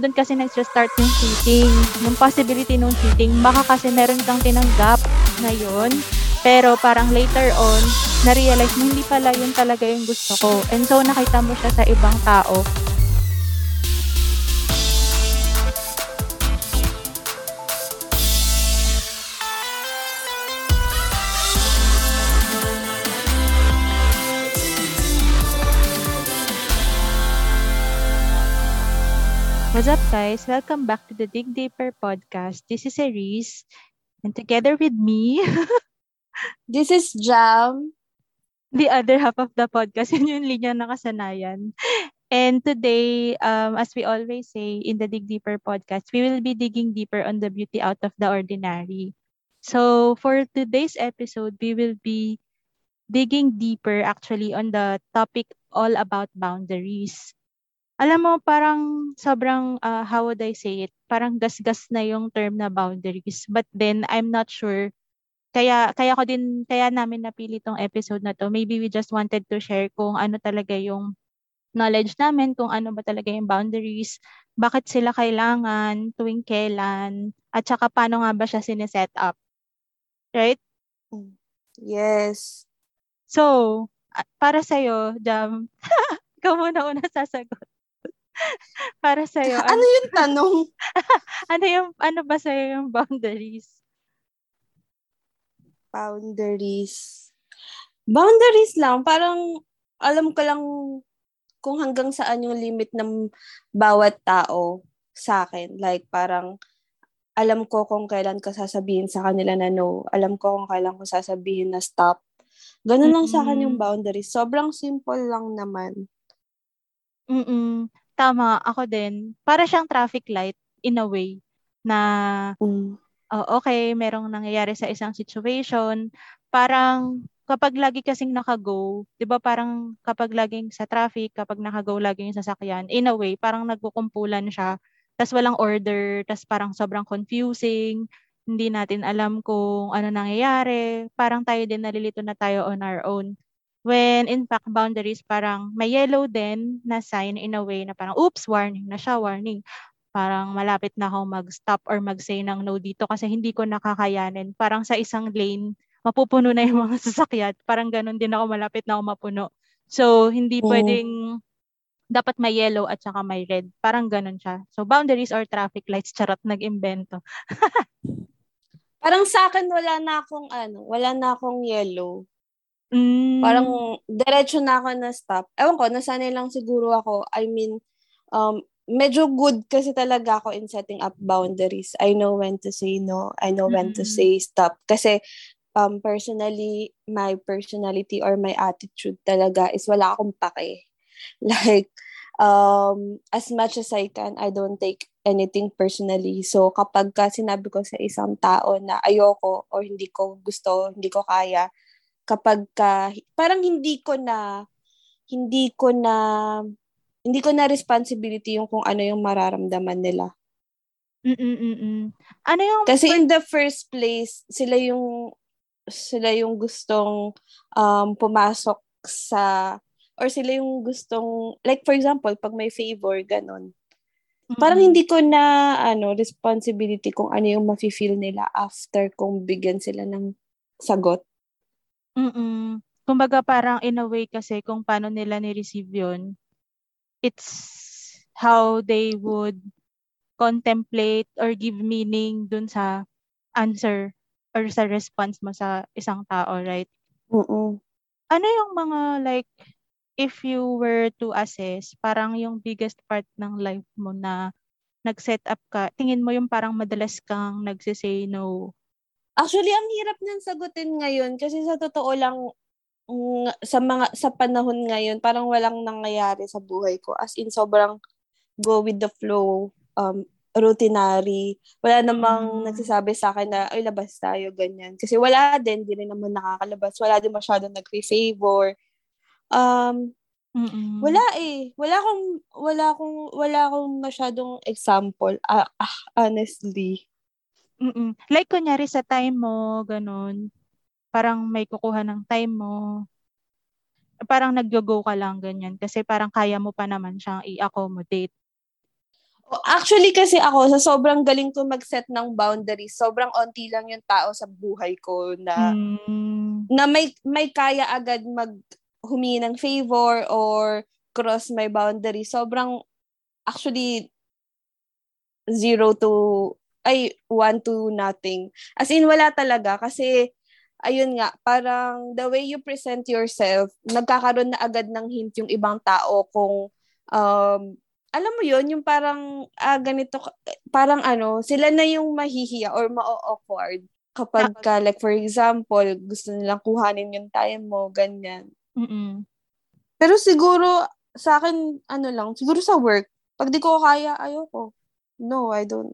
Doon kasi nag-start yung cheating. Yung possibility nung cheating, baka kasi meron kang tinanggap ngayon. Pero parang later on, na-realize mo hindi pala yun talaga yung gusto ko. And so nakita mo siya sa ibang tao What's up, guys? Welcome back to the Dig Deeper podcast. This is Aries, and together with me, this is Jam. The other half of the podcast, yun yung linya na kasanayan. And today, um, as we always say in the Dig Deeper podcast, we will be digging deeper on the beauty out of the ordinary. So, for today's episode, we will be digging deeper actually on the topic all about boundaries. Alam mo, parang sobrang, uh, how would I say it? Parang gasgas na yung term na boundaries. But then, I'm not sure. Kaya, kaya ko din, kaya namin napili tong episode na to. Maybe we just wanted to share kung ano talaga yung knowledge namin, kung ano ba talaga yung boundaries, bakit sila kailangan, tuwing kailan, at saka paano nga ba siya sineset up. Right? Yes. So, para sa'yo, Jam, ikaw muna una sasagot. Para sa iyo. Ano, ano yung tanong? ano yung ano ba sa yung boundaries? Boundaries. Boundaries lang, parang alam ko lang kung hanggang saan yung limit ng bawat tao sa akin. Like parang alam ko kung kailan ko sasabihin sa kanila na no. Alam ko kung kailan ko sasabihin na stop. Ganun mm-hmm. lang sa akin yung boundaries. Sobrang simple lang naman. Mm tama, ako din. Para siyang traffic light in a way na mm. okay, merong nangyayari sa isang situation. Parang kapag lagi kasing nakago, 'di ba parang kapag laging sa traffic, kapag nakago lagi yung sasakyan, in a way, parang nagkukumpulan siya. tas walang order, tas parang sobrang confusing. Hindi natin alam kung ano nangyayari. Parang tayo din nalilito na tayo on our own. When in fact, boundaries parang may yellow din na sign in a way na parang, oops, warning na siya, warning. Parang malapit na akong mag-stop or mag-say ng no dito kasi hindi ko nakakayanin. Parang sa isang lane, mapupuno na yung mga sasakyan. Parang ganun din ako, malapit na ako mapuno. So, hindi mm. pwedeng dapat may yellow at saka may red. Parang ganun siya. So, boundaries or traffic lights, charot, nag-imbento. Parang sa akin, wala na akong ano, wala na akong yellow. Mm. Parang diretso na ako na stop. Ewan ko, nasanay lang siguro ako. I mean, um, medyo good kasi talaga ako in setting up boundaries. I know when to say no. I know mm-hmm. when to mm. say stop. Kasi um, personally, my personality or my attitude talaga is wala akong pake. Like, um, as much as I can, I don't take anything personally. So, kapag ka sinabi ko sa isang tao na ayoko or hindi ko gusto, hindi ko kaya, kapag ka, parang hindi ko na hindi ko na hindi ko na responsibility yung kung ano yung mararamdaman nila. Mm-mm-mm. Ano yung Kasi in the first place, sila yung sila yung gustong um, pumasok sa or sila yung gustong like for example, pag may favor ganon. Mm-hmm. Parang hindi ko na ano responsibility kung ano yung mafi-feel nila after kung bigyan sila ng sagot. Mm. Kumbaga parang in a way kasi kung paano nila ni-receive yun, it's how they would contemplate or give meaning dun sa answer or sa response mo sa isang tao, right? Oo. Ano yung mga like, if you were to assess, parang yung biggest part ng life mo na nag-set up ka, tingin mo yung parang madalas kang nagsisay no Actually, ang hirap niyang sagutin ngayon kasi sa totoo lang sa mga sa panahon ngayon parang walang nangyayari sa buhay ko. As in sobrang go with the flow um routinary. Wala namang mm. nagsasabi sa akin na ay labas tayo ganyan. Kasi wala din hindi rin naman nakakalabas. Wala din masyadong nagre-favor um Mm-mm. wala eh. Wala akong wala akong wala akong masyadong example. Uh, uh, honestly Mm. Like kunyari sa time mo, ganun, parang may kukuha ng time mo, parang nag-go ka lang ganyan kasi parang kaya mo pa naman siyang i-accommodate. Actually kasi ako, sa sobrang galing ko mag-set ng boundaries, sobrang onti lang yung tao sa buhay ko na mm. na may may kaya agad mag humingi ng favor or cross my boundary. Sobrang actually zero to ay one to nothing. As in wala talaga kasi ayun nga, parang the way you present yourself, nagkakaroon na agad ng hint yung ibang tao kung um, alam mo yon yung parang ah, ganito parang ano sila na yung mahihiya or ma-awkward kapag ka, like for example gusto nilang kuhanin yung time mo ganyan. Mm pero siguro sa akin ano lang siguro sa work pag di ko kaya ayoko. No I don't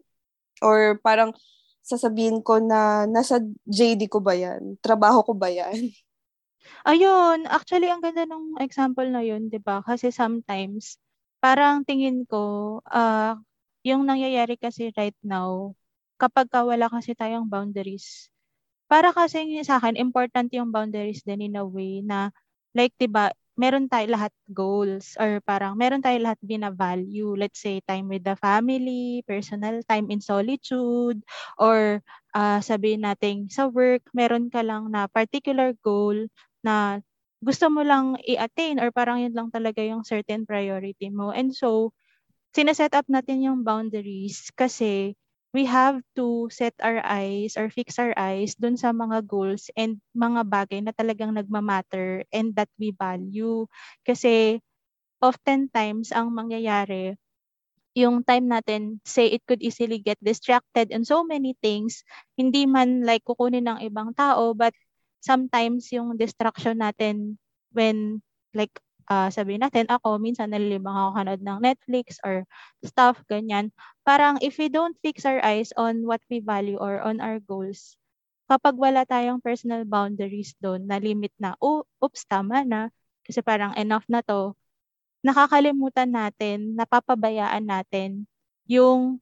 or parang sasabihin ko na nasa JD ko ba yan trabaho ko ba yan Ayun, actually ang ganda ng example na yun, 'di ba? Kasi sometimes Parang tingin ko, ah, yung nangyayari kasi right now, kapag ka wala kasi tayong boundaries, para kasi sa akin important yung boundaries din in a way na like 'di ba, meron tayo lahat goals or parang meron tayo lahat bina-value. Let's say time with the family, personal time in solitude, or uh, sabihin natin sa work, meron ka lang na particular goal na gusto mo lang i-attain or parang yun lang talaga yung certain priority mo. And so, sineset up natin yung boundaries kasi we have to set our eyes or fix our eyes dun sa mga goals and mga bagay na talagang nagmamatter and that we value. Kasi oftentimes ang mangyayari, yung time natin, say it could easily get distracted in so many things, hindi man like kukunin ng ibang tao, but sometimes yung distraction natin when like uh, sabihin natin ako minsan nalilibang ako kanood ng Netflix or stuff ganyan. Parang if we don't fix our eyes on what we value or on our goals kapag wala tayong personal boundaries doon na limit na oh oops tama na. Kasi parang enough na to. Nakakalimutan natin napapabayaan natin yung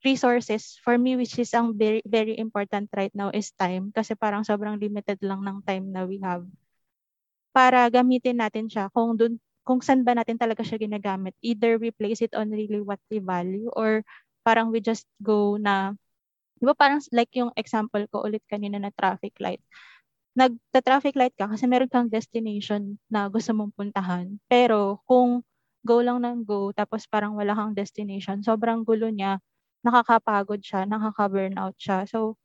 resources for me which is ang very very important right now is time. Kasi parang sobrang limited lang ng time na we have para gamitin natin siya kung dun kung saan ba natin talaga siya ginagamit. Either we place it on really what we value or parang we just go na di ba parang like yung example ko ulit kanina na traffic light. Nagta-traffic light ka kasi meron kang destination na gusto mong puntahan. Pero kung go lang ng go tapos parang wala kang destination sobrang gulo niya nakakapagod siya, nakaka-burnout siya. So,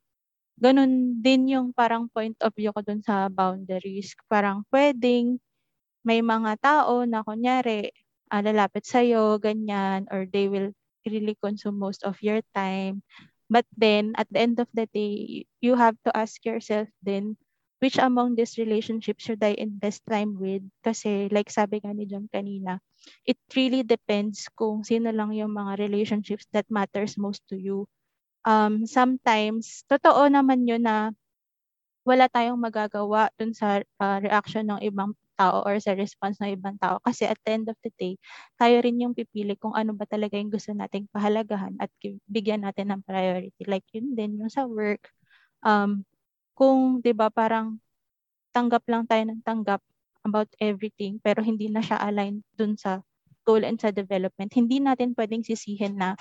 ganun din yung parang point of view ko dun sa boundaries. Parang pwedeng may mga tao na kunyari, uh, lalapit sa'yo, ganyan, or they will really consume most of your time. But then, at the end of the day, you have to ask yourself then, which among these relationships should I invest time with? Kasi like sabi nga ni Jam kanina, it really depends kung sino lang yung mga relationships that matters most to you. Um, sometimes, totoo naman yun na wala tayong magagawa dun sa uh, reaction ng ibang tao or sa response ng ibang tao. Kasi at the end of the day, tayo rin yung pipili kung ano ba talaga yung gusto nating pahalagahan at bigyan natin ng priority. Like yun din, yung sa work, um, kung 'di ba parang tanggap lang tayo ng tanggap about everything pero hindi na siya aligned dun sa goal and sa development, hindi natin pwedeng sisihin na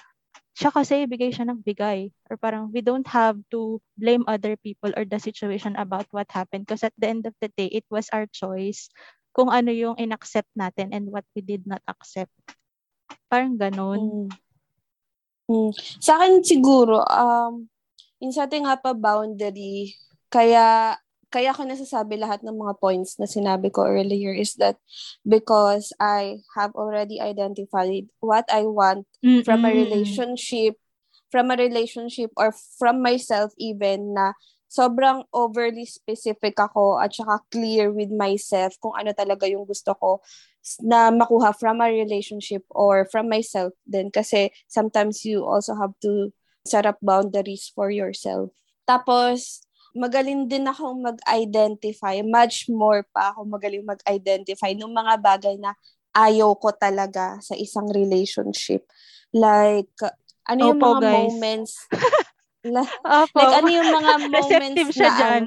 siya kasi bigay siya ng bigay or parang we don't have to blame other people or the situation about what happened because at the end of the day it was our choice kung ano yung inaccept natin and what we did not accept parang ganun mm. Mm. sa akin siguro um in setting up a boundary kaya kaya ko nasasabi lahat ng mga points na sinabi ko earlier is that because I have already identified what I want Mm-mm. from a relationship, from a relationship or from myself even na sobrang overly specific ako at saka clear with myself kung ano talaga yung gusto ko na makuha from a relationship or from myself din kasi sometimes you also have to set up boundaries for yourself. Tapos, magaling din ako mag-identify, much more pa ako magaling mag-identify ng mga bagay na ayaw ko talaga sa isang relationship. Like, ano yung Opo, mga guys. moments Opo. like, ano yung mga moments siya na, dyan.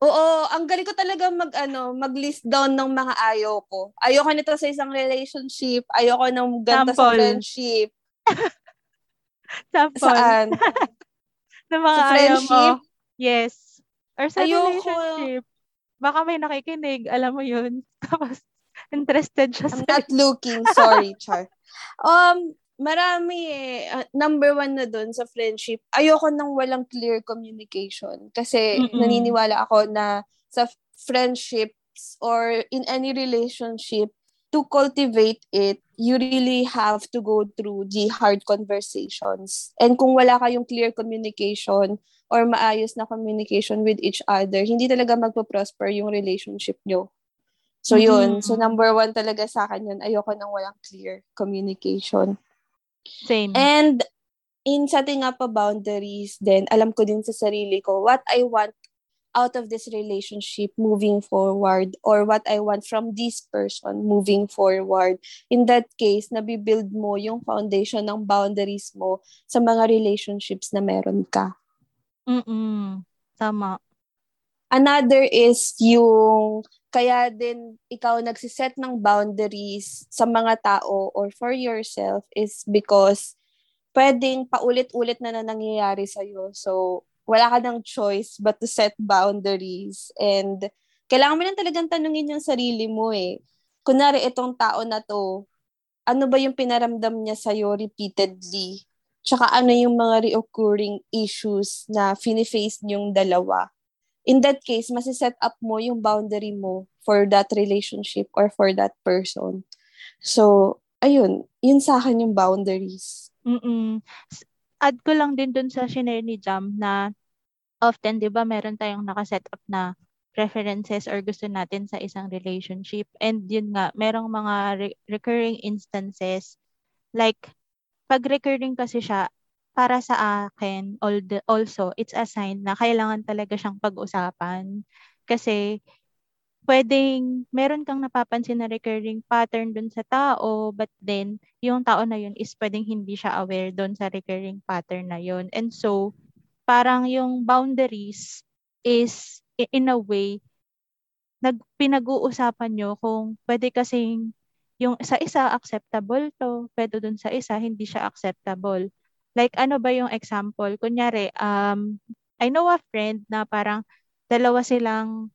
Oo, ang galing ko talaga mag ano, mag-list down ng mga ayaw ko. Ayoko nito sa isang relationship, ayoko ng ganito sa friendship. Sample. Saan? Na mga Sa mo. friendship? Yes. Or sa Ayoko. relationship. Baka may nakikinig, alam mo yun. Tapos, interested siya I'm sa... not looking. Sorry, Char. Um, marami eh. Uh, number one na dun sa friendship, ayoko nang walang clear communication. Kasi Mm-mm. naniniwala ako na sa friendships or in any relationship, to cultivate it, you really have to go through the hard conversations. And kung wala kayong clear communication or maayos na communication with each other, hindi talaga magpo-prosper yung relationship nyo. So, yun. Mhm. So, number one talaga sa akin yun. Ayoko nang walang clear communication. Same. And in setting up a boundaries, then alam ko din sa sarili ko what I want out of this relationship moving forward or what I want from this person moving forward. In that case, nabibuild mo yung foundation ng boundaries mo sa mga relationships na meron ka. Mm-mm. Tama. Another is yung kaya din ikaw nagsiset ng boundaries sa mga tao or for yourself is because pwedeng paulit-ulit na na nangyayari sa'yo. So, wala ka ng choice but to set boundaries. And kailangan mo lang talagang tanungin yung sarili mo eh. Kunwari, itong tao na to, ano ba yung pinaramdam niya sa'yo repeatedly? Tsaka ano yung mga reoccurring issues na fini-face niyong dalawa? In that case, masiset up mo yung boundary mo for that relationship or for that person. So, ayun, yun sa akin yung boundaries. Mm-mm. Add ko lang din dun sa shinare ni Jam na often, di ba, meron tayong nakaset up na preferences or gusto natin sa isang relationship. And yun nga, merong mga re- recurring instances. Like, pag recurring kasi siya, para sa akin, all the, also, it's a sign na kailangan talaga siyang pag-usapan. Kasi, pwedeng meron kang napapansin na recurring pattern dun sa tao, but then, yung tao na yun is pwedeng hindi siya aware dun sa recurring pattern na yun. And so, parang yung boundaries is, in a way, nag, pinag-uusapan nyo kung pwede kasing yung sa isa acceptable to, pwede dun sa isa hindi siya acceptable. Like ano ba yung example? Kunyari, um, I know a friend na parang dalawa silang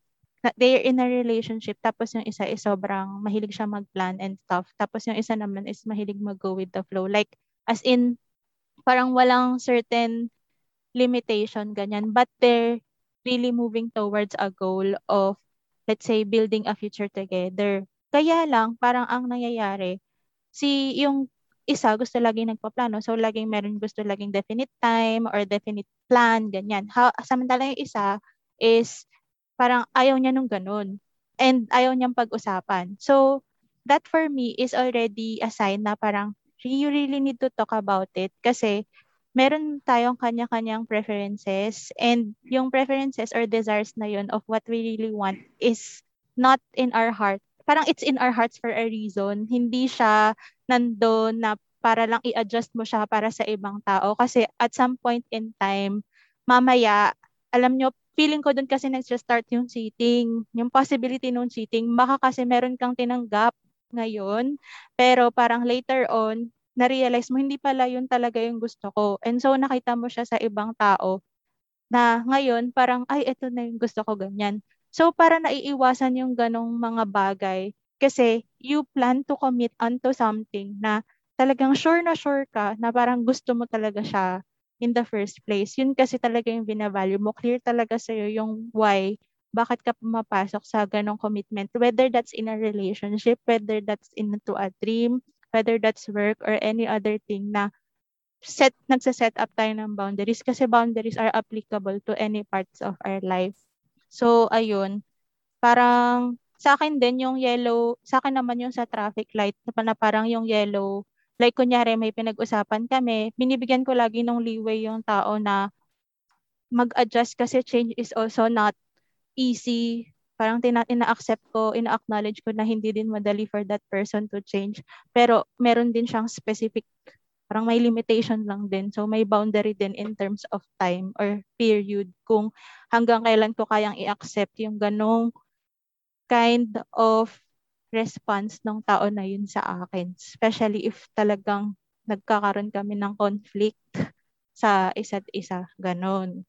they're in a relationship tapos yung isa is sobrang mahilig siya mag-plan and stuff. Tapos yung isa naman is mahilig mag-go with the flow. Like as in parang walang certain limitation ganyan but they're really moving towards a goal of let's say building a future together. Kaya lang parang ang nangyayari si yung isa gusto laging nagpaplano. So, laging meron gusto laging definite time or definite plan, ganyan. Ha, samantala yung isa is parang ayaw niya nung ganun. And ayaw niyang pag-usapan. So, that for me is already a sign na parang you really need to talk about it kasi meron tayong kanya-kanyang preferences and yung preferences or desires na yun of what we really want is not in our heart. Parang it's in our hearts for a reason. Hindi siya nandoon na para lang i-adjust mo siya para sa ibang tao. Kasi at some point in time, mamaya, alam nyo, feeling ko doon kasi nag-start yung cheating. Yung possibility nung cheating, baka kasi meron kang tinanggap ngayon, pero parang later on, na-realize mo, hindi pala yun talaga yung gusto ko. And so, nakita mo siya sa ibang tao na ngayon, parang, ay, ito na yung gusto ko, ganyan. So, para naiiwasan yung ganong mga bagay, kasi you plan to commit onto something na talagang sure na sure ka na parang gusto mo talaga siya in the first place. Yun kasi talaga yung binavalue mo. Clear talaga sa'yo yung why, bakit ka pumapasok sa ganong commitment. Whether that's in a relationship, whether that's into a dream, whether that's work or any other thing na set nagsa-set up tayo ng boundaries kasi boundaries are applicable to any parts of our life. So, ayun. Parang, sa akin din yung yellow, sa akin naman yung sa traffic light, na parang yung yellow, like kunyari may pinag-usapan kami, binibigyan ko lagi ng leeway yung tao na mag-adjust kasi change is also not easy. Parang tina- ina-accept ko, ina-acknowledge ko na hindi din madali for that person to change. Pero meron din siyang specific parang may limitation lang din. So may boundary din in terms of time or period kung hanggang kailan ko kayang i-accept yung ganong kind of response ng tao na yun sa akin. Especially if talagang nagkakaroon kami ng conflict sa isa't isa. Ganon.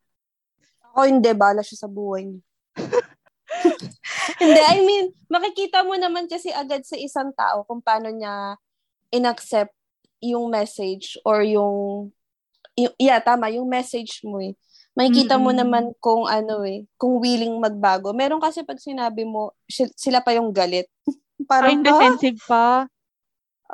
Ako hindi, bala siya sa buhay niya. hindi, I mean, makikita mo naman kasi agad sa isang tao kung paano niya inaccept yung message or yung, yung yeah, tama, yung message mo eh. Makikita mm-hmm. mo naman kung ano eh, kung willing magbago. Meron kasi pag sinabi mo, sila pa yung galit. Parang, Ay, defensive pa.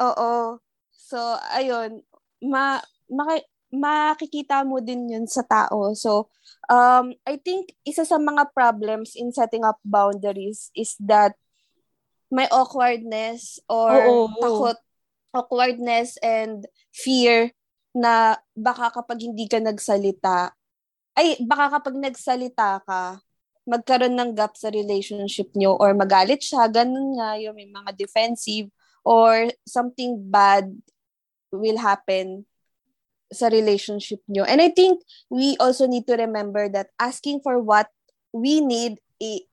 Oo. So, ayun, ma, maki, makikita mo din yun sa tao. So, um, I think isa sa mga problems in setting up boundaries is that may awkwardness or Oo. takot, awkwardness and fear na baka kapag hindi ka nagsalita, ay, baka kapag nagsalita ka, magkaroon ng gap sa relationship nyo or magalit siya, ganun nga yung may mga defensive or something bad will happen sa relationship nyo. And I think we also need to remember that asking for what we need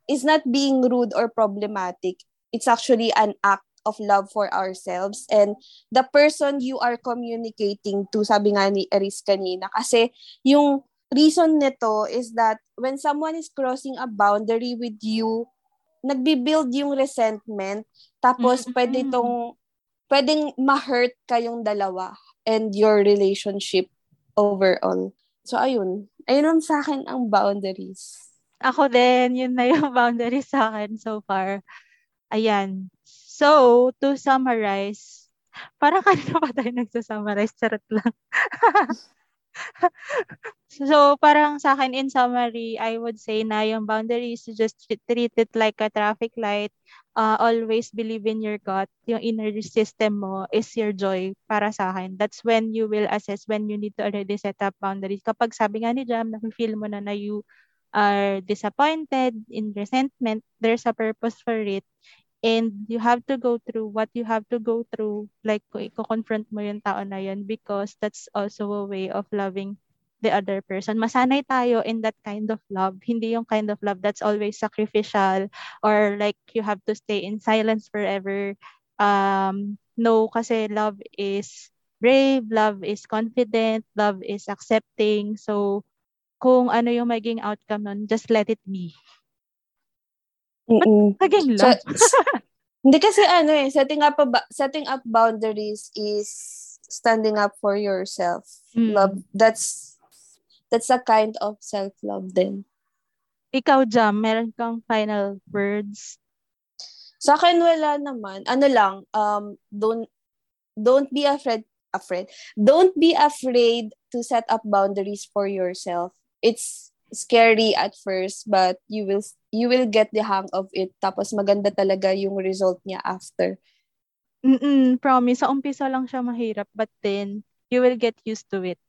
is not being rude or problematic. It's actually an act of love for ourselves and the person you are communicating to, sabi nga ni Eris kanina, kasi yung reason nito is that when someone is crossing a boundary with you, nagbi-build yung resentment, tapos mm-hmm. pwede itong, pwedeng ma-hurt kayong dalawa and your relationship overall. So, ayun. Ayun sa akin ang boundaries. Ako din, yun na yung boundaries sa akin so far. Ayan. So, to summarize, parang kanina pa tayo nagsasummarize, charot lang. so, parang sa akin, in summary, I would say na yung boundaries, just treat it like a traffic light. Uh, always believe in your gut. Yung inner system mo is your joy para sa akin. That's when you will assess when you need to already set up boundaries. Kapag sabi nga ni Jam, na-feel mo na na you are disappointed, in resentment, there's a purpose for it and you have to go through what you have to go through like i-confront mo yung tao na yun because that's also a way of loving the other person. Masanay tayo in that kind of love. Hindi yung kind of love that's always sacrificial or like you have to stay in silence forever. Um, no, kasi love is brave, love is confident, love is accepting. So, kung ano yung maging outcome nun, just let it be. Mm-mm. Naging love. So, hindi kasi ano eh, setting up, a, setting up boundaries is standing up for yourself. Mm. Love, that's, that's a kind of self-love din. Ikaw, Jam, meron kang final words? Sa akin, wala naman. Ano lang, um, don't, don't be afraid, afraid. Don't be afraid to set up boundaries for yourself. It's scary at first, but you will you will get the hang of it. Tapos maganda talaga yung result niya after. Mm-mm, promise. Sa umpisa lang siya mahirap, but then you will get used to it.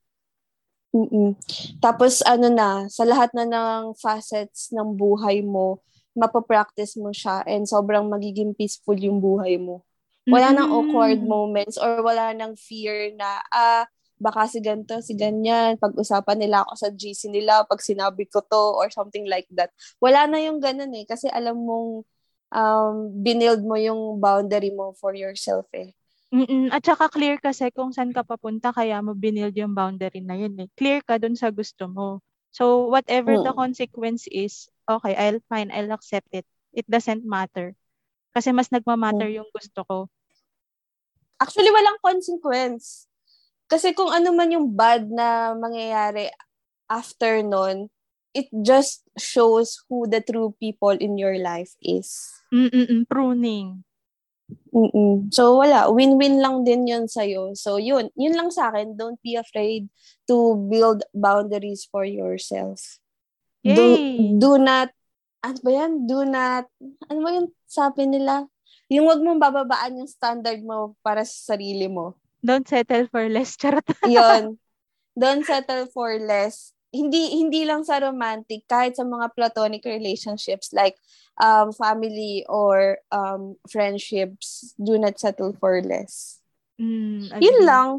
Mm-mm. Tapos ano na, sa lahat na ng facets ng buhay mo, mapapractice mo siya and sobrang magiging peaceful yung buhay mo. Wala mm-hmm. nang awkward moments or wala nang fear na, ah, baka si ganito, si ganyan, pag-usapan nila ako sa GC nila pag sinabi ko to or something like that. Wala na yung ganun eh kasi alam mong um, binild mo yung boundary mo for yourself eh. Mm-mm. At saka clear kasi kung saan ka papunta kaya mo binild yung boundary na yun eh. Clear ka dun sa gusto mo. So whatever mm. the consequence is, okay, I'll fine, I'll accept it. It doesn't matter. Kasi mas nagmamatter mm. yung gusto ko. Actually, walang consequence. Kasi kung ano man yung bad na mangyayari after nun, it just shows who the true people in your life is. Mm-mm, pruning. Mm-mm. So, wala. Win-win lang din yun sa'yo. So, yun. Yun lang sa akin. Don't be afraid to build boundaries for yourself. Yay! Do, do not, ano ba yan? Do not, ano ba yung sabi nila? Yung wag mong bababaan yung standard mo para sa sarili mo. Don't settle for less. Charot. Yun. Don't settle for less. Hindi hindi lang sa romantic, kahit sa mga platonic relationships like um, family or um, friendships, do not settle for less. Mm, Yun lang.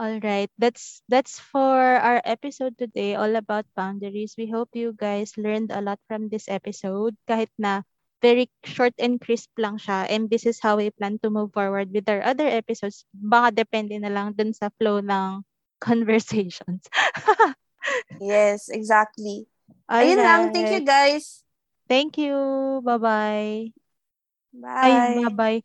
All right. That's that's for our episode today all about boundaries. We hope you guys learned a lot from this episode kahit na very short and crisp lang siya. And this is how we plan to move forward with our other episodes. Baka depende na lang dun sa flow ng conversations. yes, exactly. Alright. Ayun lang. Thank you, guys. Thank you. Bye-bye. Bye. Ay, bye-bye.